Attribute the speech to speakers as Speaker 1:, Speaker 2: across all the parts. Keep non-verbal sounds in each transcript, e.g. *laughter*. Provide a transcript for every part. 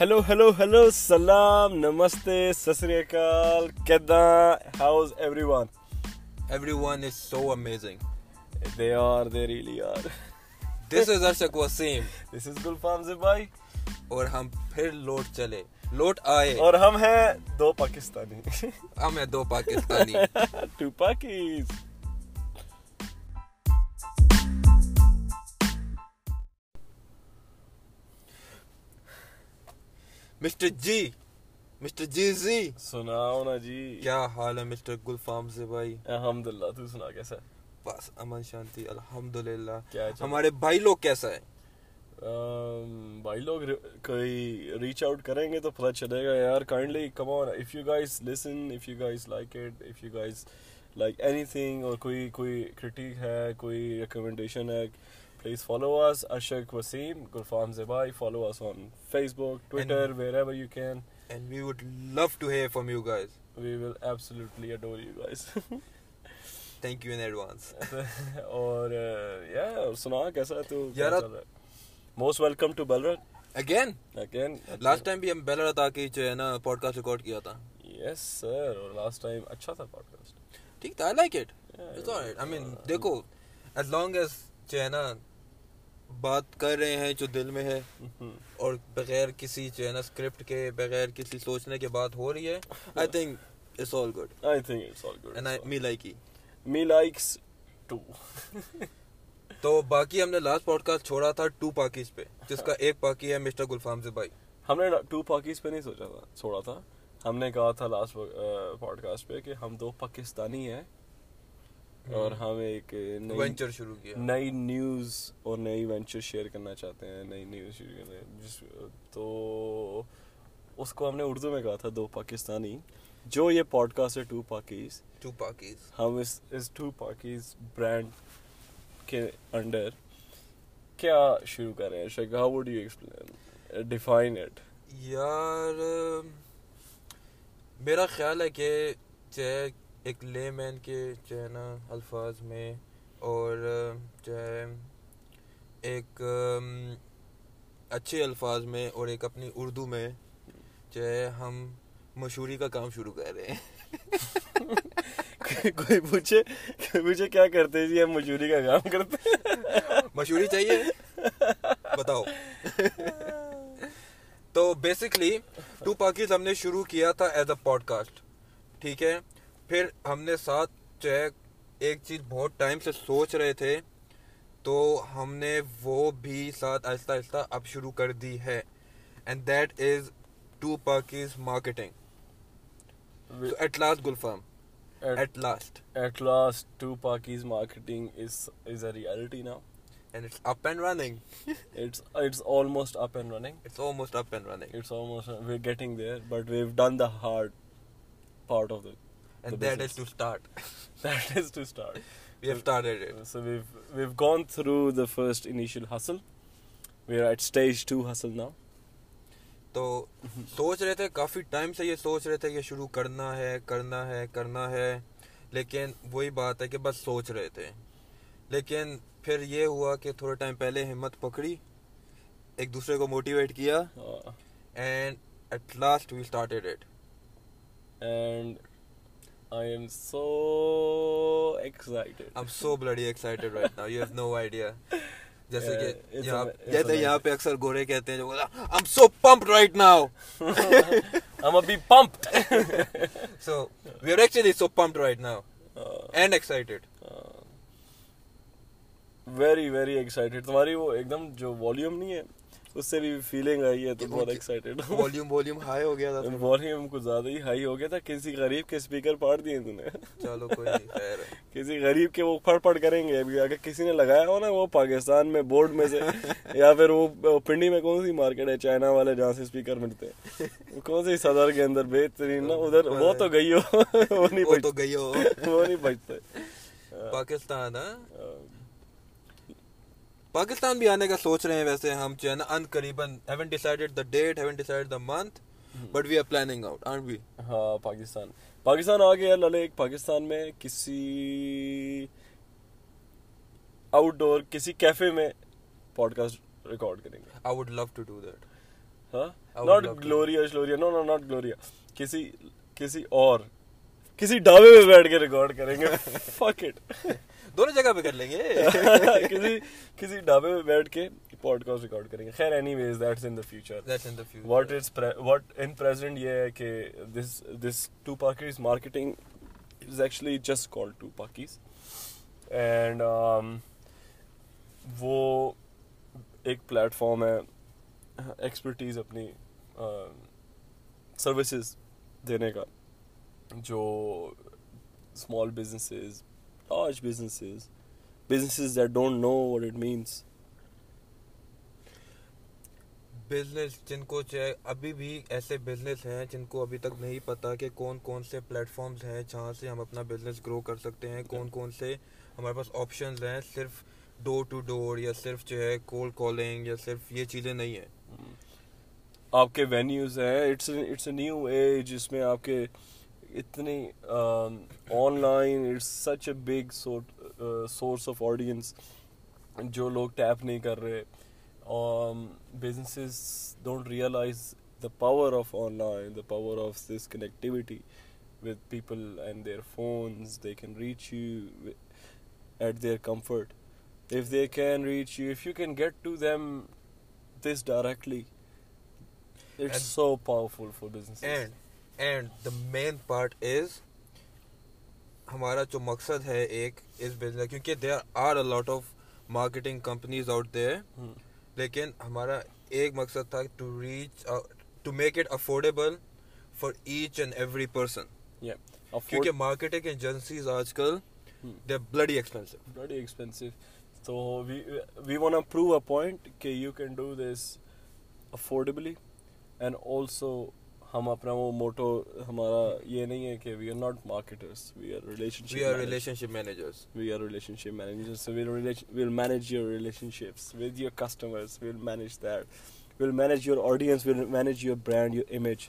Speaker 1: Hello hello hello سلام نمستے
Speaker 2: سسری اکال کیدہ how's everyone everyone is so amazing they are they really are
Speaker 1: this is Arshak Waseem this is Gulfam Zeb بھائی اور
Speaker 2: ہم پھر لوٹ چلے لوٹ آئے
Speaker 1: اور ہم ہیں دو پاکستانی
Speaker 2: ہم ہیں دو پاکستانی ٹو *laughs* پاکیز مسٹر جی مسٹر جی جی سنا ہونا جی کیا حال ہے مسٹر گل فارم سے بھائی الحمد للہ تو سنا کیسا ہے بس امن شانتی الحمدللہ کیا ہمارے بھائی لوگ کیسا ہے بھائی لوگ کوئی ریچ آؤٹ کریں گے تو پتہ چلے گا یار kindly come on if you guys listen if you guys like it if you guys like any thing اور کوئی کوئی کرٹیک ہے کوئی ریکمنڈیشن ہے please follow us Ashraq Wasim Gulfam زبائی follow us on Facebook Twitter wherever you can and we would love to hear from you guys we will absolutely adore you guys thank you in advance اور یا سنا کیسا تو یار most welcome to بلرت again again last time بھی ہم Ballarat آ کے جو ہے نا پوڈ کاسٹ ریکارڈ کیا تھا یس سر اور لاسٹ ٹائم اچھا تھا پوڈ کاسٹ ٹھیک تھا I like it it's alright I mean دیکھو ایز لانگ ایز جو ہے نا بات کر رہے ہیں جو دل میں ہے اور بغیر کسی جو ہے نا اسکرپٹ کے بغیر کسی سوچنے کے بات ہو رہی ہے I think it's all good I think it's all good and me like he me likes to تو باقی ہم نے لاسٹ پوڈ کاسٹ چھوڑا تھا ٹو پاکیز پہ جس کا ایک پاکی ہے مسٹر گلفام سے بھائی
Speaker 1: ہم نے ٹو پاکیز پہ نہیں سوچا تھا چھوڑا تھا ہم نے کہا تھا لاسٹ پوڈ کاسٹ پہ کہ ہم دو پاکستانی ہیں اور ہم ایک وینچر شروع کیا نئی نیوز اور نئی وینچر شیئر کرنا چاہتے ہیں نئی نیوز شیئر کرنا جس تو اس کو ہم نے اردو میں کہا تھا دو پاکستانی جو یہ پوڈ کاسٹ ہے ٹو پاکیز ٹو پاکیز ہم اس اس ٹو پاکیز برانڈ کے انڈر کیا شروع کر رہے ہیں Sheikh how would you explain define it یار
Speaker 2: میرا خیال ہے کہ چیک ایک لے مین کے جو ہے نا الفاظ میں اور جو ہے ایک اچھے الفاظ میں اور ایک اپنی اردو میں جو ہے ہم مشہوری کا کام شروع کر رہے ہیں
Speaker 1: کوئی پوچھے پوچھے کیا کرتے جی ہم مشہوری کا کام کرتے ہیں
Speaker 2: مشہوری چاہیے بتاؤ تو بیسکلی ٹو پاکیز ہم نے شروع کیا تھا ایز اے پوڈ کاسٹ ٹھیک ہے پھر ہم نے ساتھ جو ہے ایک چیز بہت ٹائم سے سوچ رہے تھے تو ہم نے وہ بھی ساتھ آہستہ آہستہ اب شروع کر دی ہے and that is to two Pakis Pakis marketing marketing
Speaker 1: at at at last last last and that *laughs* that is is to to start. start. We We have started it. So we've we've gone through the first initial hustle. hustle are at stage now. تو
Speaker 2: سوچ رہے تھے کافی time سے یہ سوچ رہے تھے شروع کرنا کرنا کرنا ہے ہے ہے لیکن وہی بات ہے کہ بس سوچ رہے تھے لیکن پھر یہ ہوا کہ تھوڑا ٹائم پہلے ہمت پکڑی ایک دوسرے کو موٹیویٹ کیا and and at last we started it I am so excited. I'm so bloody excited right now. You have no idea. جیسے کہ جیسے یہاں پہ اکثر گورے کہتے ہیں جو I'm so pumped right now.
Speaker 1: I'm a be pumped. so we are actually so pumped right now uh, and excited. Uh, very very excited. تمہاری وہ ایک دم جو volume نہیں ہے اس سے بھی فیلنگ آئی ہے تو بہت ایکسائٹیڈ ہوں والیوم والیوم ہائی ہو گیا تھا والیوم کو زیادہ ہی ہائی ہو گیا تھا کسی غریب کے سپیکر پاڑ دیے
Speaker 2: تو نے چلو کوئی نہیں خیر *laughs* کسی غریب کے وہ پھڑ پھڑ کریں گے ابھی اگر کسی نے لگایا ہو نا وہ پاکستان میں بورڈ میں سے یا پھر وہ پنڈی میں کون سی مارکیٹ ہے چائنا والے جہاں سے سپیکر ملتے ہیں کون سی صدر کے اندر بہترین نا ادھر وہ تو گئی ہو *laughs* وہ نہیں بچتے وہ نہیں بچتے پاکستان ہاں؟ ہاں۔ پاکستان بھی آنے کا سوچ رہے ہیں ویسے ہم جو ہے نا ان قریباً haven't decided the date haven't decide the month but we are
Speaker 1: planning out are we ہاں پاکستان پاکستان آ گیا لال ایک پاکستان میں کسی
Speaker 2: آؤٹ ڈور کسی کیفے میں پوڈ کاسٹ ریکارڈ کریں گے I would love to do that ہاں ناٹ گلوریا شلوریا نو نو
Speaker 1: ناٹ گلوریا کسی کسی اور کسی ڈھابے میں بیٹھ کے ریکارڈ کریں گے فاک *laughs* اٹ دونوں جگہ پہ کر لیں گے *laughs* کسی کسی ڈھابے پہ بیٹھ کے پوڈ کاسٹ ریکارڈ کریں گے خیر anyways that's in the future that's in the future what is what in present یہ ہے کہ this this two Pakis marketing is actually just call two Pakis and وہ ایک پلیٹ فارم ہے expertise اپنی سروسز um, دینے کا جو small businesses large businesses, businesses that don't know what it means.
Speaker 2: Business جن کو چاہے ابھی بھی ایسے بزنس ہیں جن کو ابھی تک نہیں پتا کہ کون کون سے پلیٹ فارمز ہیں جہاں سے ہم اپنا بزنس گرو کر سکتے ہیں کون کون سے ہمارے پاس آپشنز ہیں صرف ڈور ٹو ڈور یا صرف جو ہے کولڈ کالنگ یا صرف یہ چیزیں نہیں ہیں آپ کے
Speaker 1: وینیوز ہیں it's it's a new age جس میں آپ کے اتنی online it's such a big source of audience جو لوگ ٹیپ نہیں کر رہے businesses don't realise the power of online the power of this connectivity with people and their phones they can reach you at their comfort if they can reach you if you can get to them this directly it's so powerful for business
Speaker 2: and the main part is ہمارا جو مقصد ہے ایک اس business کیونکہ there are a lot of marketing companies out there لیکن ہمارا ایک مقصد تھا to to reach make it affordable for each and every person کیونکہ مارکیٹنگ ایجنسیز آج کل they bloody bloody expensive
Speaker 1: expensive تو وی اے پوائنٹ کہ you can do this affordably and also ہم اپنا وہ موٹو ہمارا یہ نہیں ہے کہ we are not marketers we are relation
Speaker 2: we are relationship managers
Speaker 1: we are relationship managers we'll manage your relationships with your customers we'll manage that we'll manage your audience we'll manage your brand your image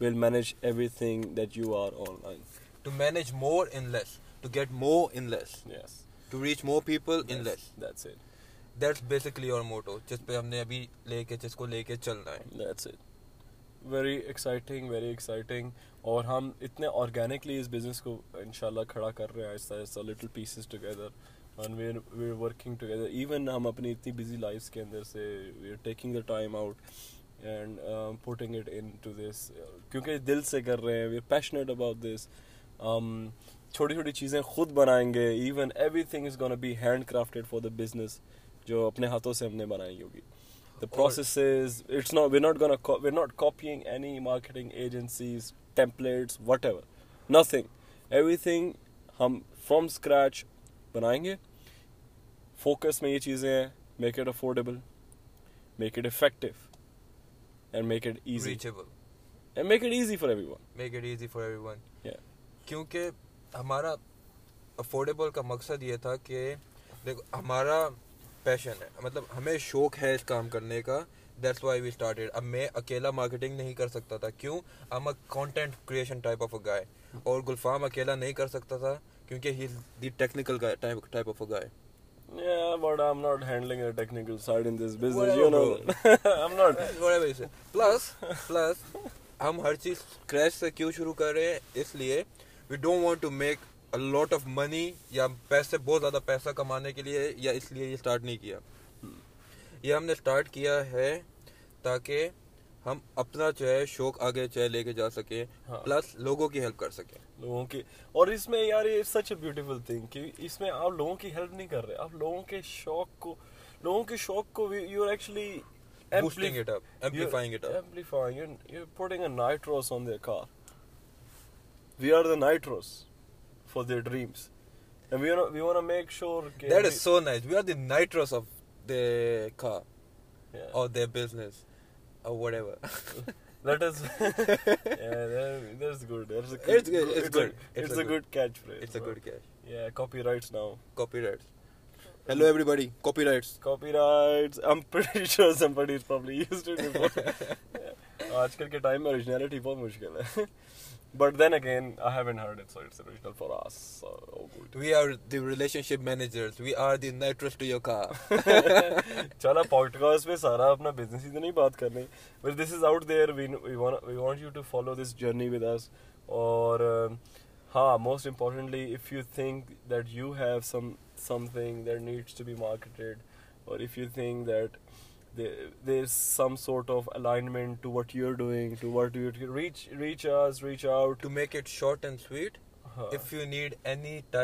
Speaker 1: we'll manage everything that you are on
Speaker 2: line to manage more in less to
Speaker 1: get more in less yes to reach
Speaker 2: more people in less that's it that's basically our motto جس پہ ہم نے ابھی لے کے جس کو لے کے چلنا ہے that's it
Speaker 1: very exciting very exciting اور ہم اتنے آرگینکلی اس بزنس کو ان شاء اللہ کھڑا کر رہے ہیں آہستہ آہستہ little pieces together and where we are working together even ہم اپنی اتنی بزی لائف کے اندر سے we are taking the time out and putting it into this کیونکہ دل سے کر رہے ہیں we are passionate about this چھوٹی چھوٹی چیزیں خود بنائیں گے even everything is gonna be handcrafted for the business جو اپنے ہاتھوں سے ہم نے بنائی ہوگی مقصد
Speaker 2: یہ تھا کہ پیشن ہے مطلب ہمیں شوق ہے اس کام کرنے کا دیٹس وائی وی اسٹارٹیڈ اب میں اکیلا مارکیٹنگ نہیں کر سکتا تھا کیوں I'm a content creation type of a guy اور گلفام اکیلا نہیں کر سکتا تھا کیونکہ he the technical
Speaker 1: type of a guy
Speaker 2: ہم ہر چیز کریش سے کیوں شروع کر رہے ہیں اس لیے we don't want to make lot of money یا پیسے بہت زیادہ پیسہ کمانے کے لیے یا اس لیے یہ اسٹارٹ نہیں کیا یہ ہم نے اسٹارٹ کیا ہے تاکہ ہم اپنا جو ہے شوق آگے چاہے لے کے جا سکے پلس ہاں۔ لوگوں
Speaker 1: کی ہیلپ کر سکے لوگوں کی اور اس میں یار یہ سچ اے بیوٹیفل تھنگ کہ اس میں آپ لوگوں کی ہیلپ نہیں کر رہے آپ لوگوں کے شوق کو لوگوں کے شوق کو you are actually boosting it up amplifying it up amplifying you are putting a nitrous on the car we are the nitrous for their dreams. And we wanna, we wanna make sure that is we, so nice. We are the nitros of the car yeah. or their business or whatever. that is, yeah, that, that's good. That's a good, it's good. It's, it's good. A, it's, it's a, a good, good catchphrase. It's a good catch. Yeah, copyrights now. Copyrights. Hello, everybody. Copyrights. Copyrights. I'm pretty sure somebody's probably used it before. Today's time, originality is very difficult. But then again
Speaker 2: we are کام چلو
Speaker 1: podcast پہ سارا اپنا business کی نہیں بات کرنی but this is out there we want you to follow this journey with us اور ہاں most importantly you have something that needs to be marketed اور if you think that there is some sort of alignment to what you are doing
Speaker 2: short and not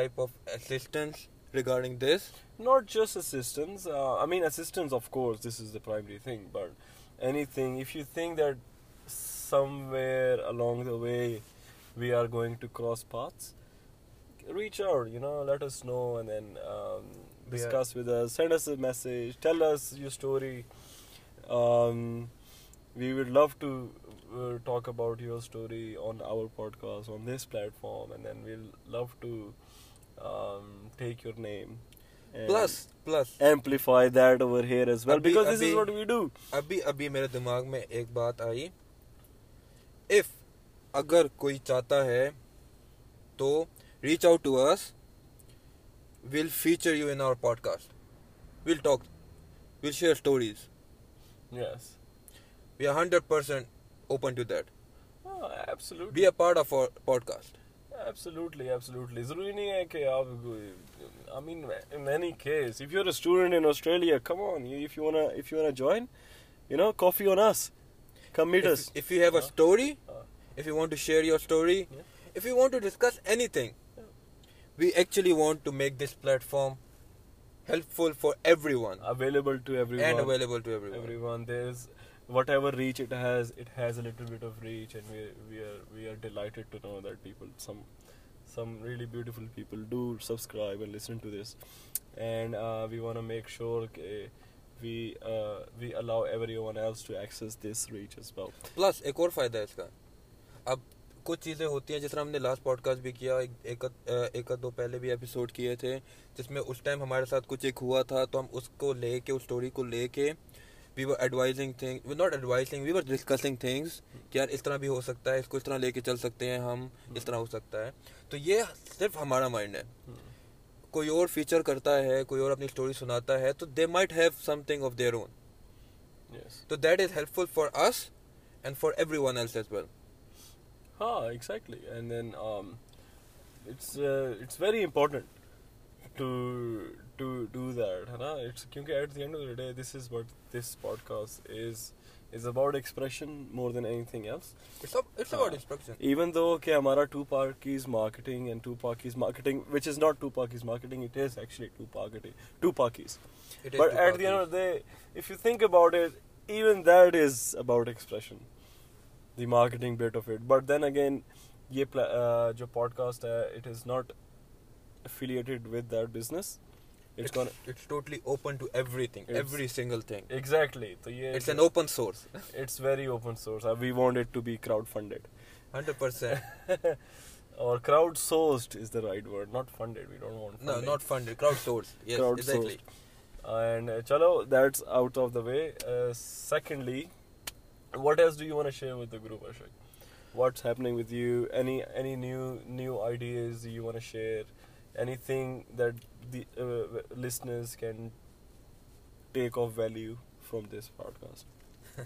Speaker 1: the primary thing but anything that somewhere along the way we are going to cross paths reach out you know let us know discuss with send us message tell your story we we'd love to talk about your story on our podcast this platform then we'll your
Speaker 2: do ابھی ابھی میرے دماغ میں ایک بات آئی اگر کوئی چاہتا ہے تو reach out to us we'll feature you Anwar podcast we'll talk we'll share stories Yes. We are hundred percent open to that. Oh, absolutely. Be a part of our podcast. Absolutely, absolutely. I mean in any case, if you're a student in Australia, come on. if you wanna if you wanna join, you know, coffee on us. Come meet if, us. If you have a story, uh, if you want to share your story, yeah. if you want to discuss anything, yeah. we actually want to make this platform helpful for everyone available to everyone and available to everyone everyone there's whatever reach it has it has a little bit of reach and we we are we are delighted to know that people some some really beautiful people do subscribe and listen to this and uh, we want to make sure we uh, we allow everyone else to access this reach as well plus ek aur fayda hai iska ab کچھ چیزیں ہوتی ہیں جس طرح ہم نے last podcast بھی کیا ایک دو پہلے بھی اپیسوڈ کیے تھے جس میں اس ٹائم ہمارے ساتھ کچھ ایک ہوا تھا تو ہم اس کو لے کے اس اسٹوری کو لے کے we were advising thing we not advising we were discussing things کہ یار اس طرح بھی ہو سکتا ہے اس کو اس طرح لے کے چل سکتے ہیں ہم اس طرح ہو سکتا ہے تو یہ صرف ہمارا مائنڈ ہے کوئی اور فیچر کرتا ہے کوئی اور اپنی اسٹوری سناتا ہے تو they might have something of their own تو that is helpful for us and for everyone else as well
Speaker 1: ہاں exactly and then it's it's very important to to do that ہے نا it's کیونکہ at the end of the day this is what this podcast is is about expression more than anything else even though کہ ہمارا to park is marketing and two park is marketing which is not two park is marketing it is actually two parketing two park is but at the end of the day if you think about it even that is about expression the marketing but then again یہ جو podcast ہے it is not with way secondly what as do you want share with what's happening with you any any new new ideas you ideas share anything that the listeners can take of value from this podcast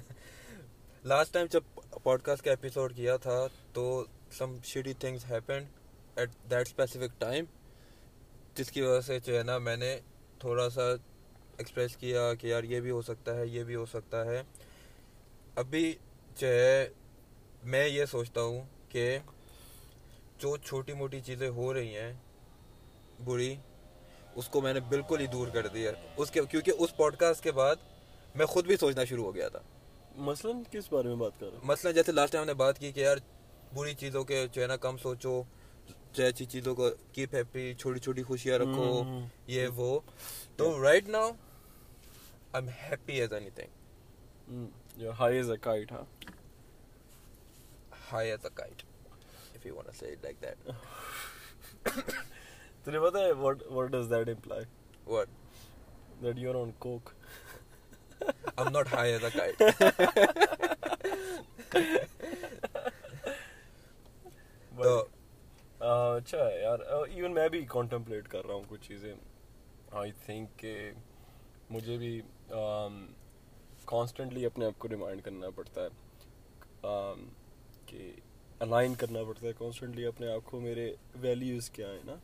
Speaker 2: last time جب podcast کا episode کیا تھا تو some shady things happen at that specific time جس کی وجہ سے جو ہے نا میں نے تھوڑا سا ایکسپریس کیا کہ یار یہ بھی ہو سکتا ہے یہ بھی ہو سکتا ہے ابھی جو ہے میں یہ سوچتا ہوں کہ جو چھوٹی موٹی چیزیں ہو رہی ہیں بری اس کو میں نے بالکل ہی دور کر دیا اس کے کیونکہ اس پوڈ کاسٹ کے بعد میں خود بھی سوچنا شروع ہو گیا تھا
Speaker 1: مثلاً کس بارے میں
Speaker 2: بات کر مثلا جیسے لاسٹ ٹائم ہم نے بات کی کہ یار بری چیزوں کے جو ہے نا کم سوچو جو اچھی چیزوں کو کیپ ہیپی چھوٹی چھوٹی خوشیاں رکھو یہ وہ تو right now I am happy as anything
Speaker 1: Your high is a kite, huh? High
Speaker 2: as a kite. If you want to say it like that. what, what does that imply? What? That you're on coke. I'm not high as
Speaker 1: a kite. but, the, اچھا یار even میں بھی contemplate کر رہا ہوں کچھ چیزیں آئی think کہ مجھے بھی کانسٹنٹلی اپنے آپ کو ریمائنڈ کرنا پڑتا ہے کہ الائن کرنا پڑتا ہے کانسٹنٹلی اپنے آپ کو میرے ویلیوز کیا ہیں نا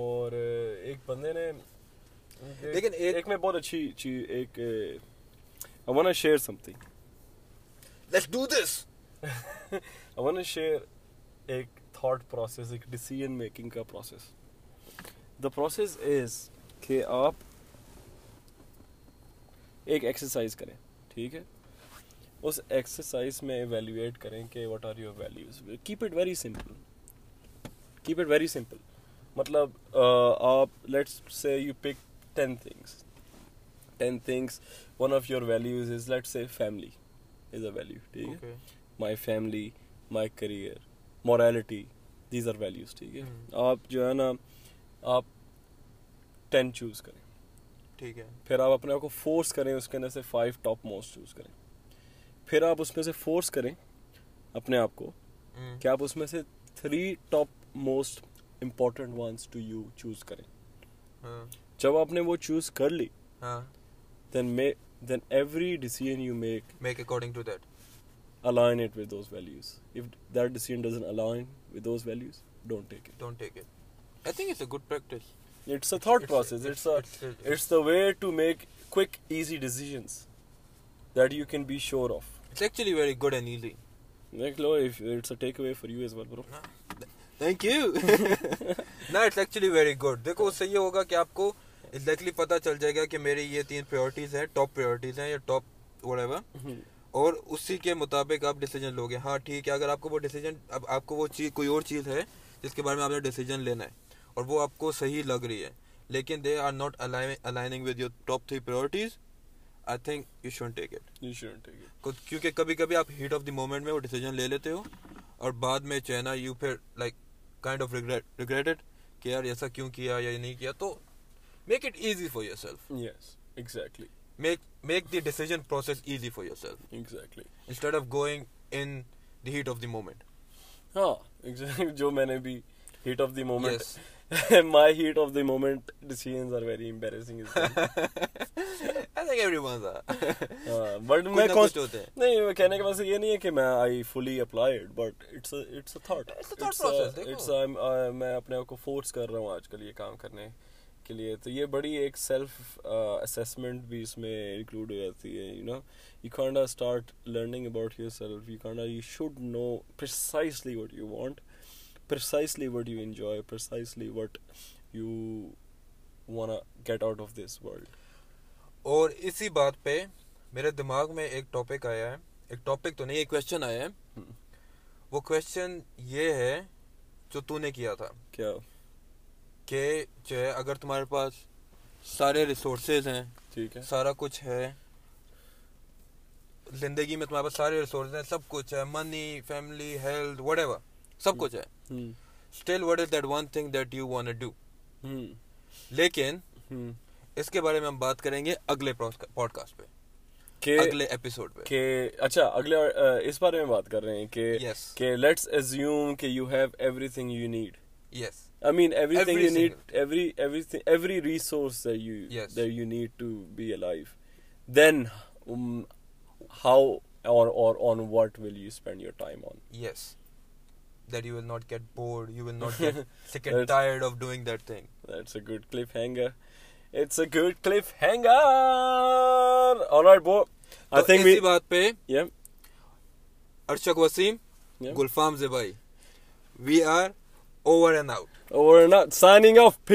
Speaker 1: اور ایک بندے نے لیکن ایک میں بہت اچھی چیز ایک share something
Speaker 2: do this share
Speaker 1: ایک تھاٹ پروسیس ایک ڈسیزن میکنگ کا پروسیس دا پروسیس از کہ آپ ایک ایکسرسائز کریں ٹھیک ہے اس ایکسرسائز میں ایویلیویٹ کریں کہ what are your values keep it very simple keep it very simple مطلب آپ let's say you pick ten things ten things one of your values is let say family is a value ٹھیک ہے my family my career morality these are values ٹھیک ہے hmm. آپ جو ہے نا آپ ٹین چوز کریں ٹھیک ہے پھر آپ اپنے آپ کو فورس کریں اس کے اندر سے فائیو ٹاپ موسٹ چوز کریں پھر آپ اس میں سے فورس کریں اپنے آپ کو کہ آپ اس میں سے three top most important ones to you choose کریں ہاں۔ جب آپ نے وہ چوز کر لی then may then every decision you make make according to that align it with those values if that decision doesn't align with those values don't take it don't take it I think it's a good practice یہ ہوگا
Speaker 2: کہ آپ کو پتا چل جائے گا کہ میری یہ پریورٹیز ہیں یا ٹاپر اور اسی کے مطابق آپ ڈیسیجن لو گے ہاں ٹھیک ہے اگر آپ کو وہ ڈیسیجن اب آپ کو وہ چیز کوئی اور چیز ہے جس کے بارے میں آپ نے ڈیسیجن لینا ہے اور وہ آپ کو صحیح لگ رہی ہے لیکن کیونکہ کبھی کبھی آپ میں میں وہ لے لیتے ہو اور بعد
Speaker 1: جو میں نے بھی my heat of the moment disappear یہ نہیں ہے کہ بڑی ایک سیلف اسسمنٹ بھی اس میں انکلوڈ ہو جاتی ہے start learning about help you kinda you should نوائسلی what you want precisely what you enjoy precisely what you wanna get out
Speaker 2: of this world اور اسی بات پہ میرے دماغ میں ایک ٹاپک آیا ہے ایک ٹاپک تو نہیں ایک کوشچن آیا ہے وہ کوشچن یہ ہے جو تو نے کیا تھا
Speaker 1: کیا
Speaker 2: کہ جو ہے اگر تمہارے پاس سارے ریسورسز ہیں ٹھیک ہے سارا کچھ ہے زندگی میں تمہارے پاس سارے ریسورسز ہیں سب کچھ ہے money family health what ever سب کچھ ہے still what is that that one thing you do لیکن اس کے بارے میں ہم بات کریں گے اگلے پوڈ کاسٹ پہ
Speaker 1: گڈ پہ Arshad Wasim Gulfam Zebai we are over and out signing of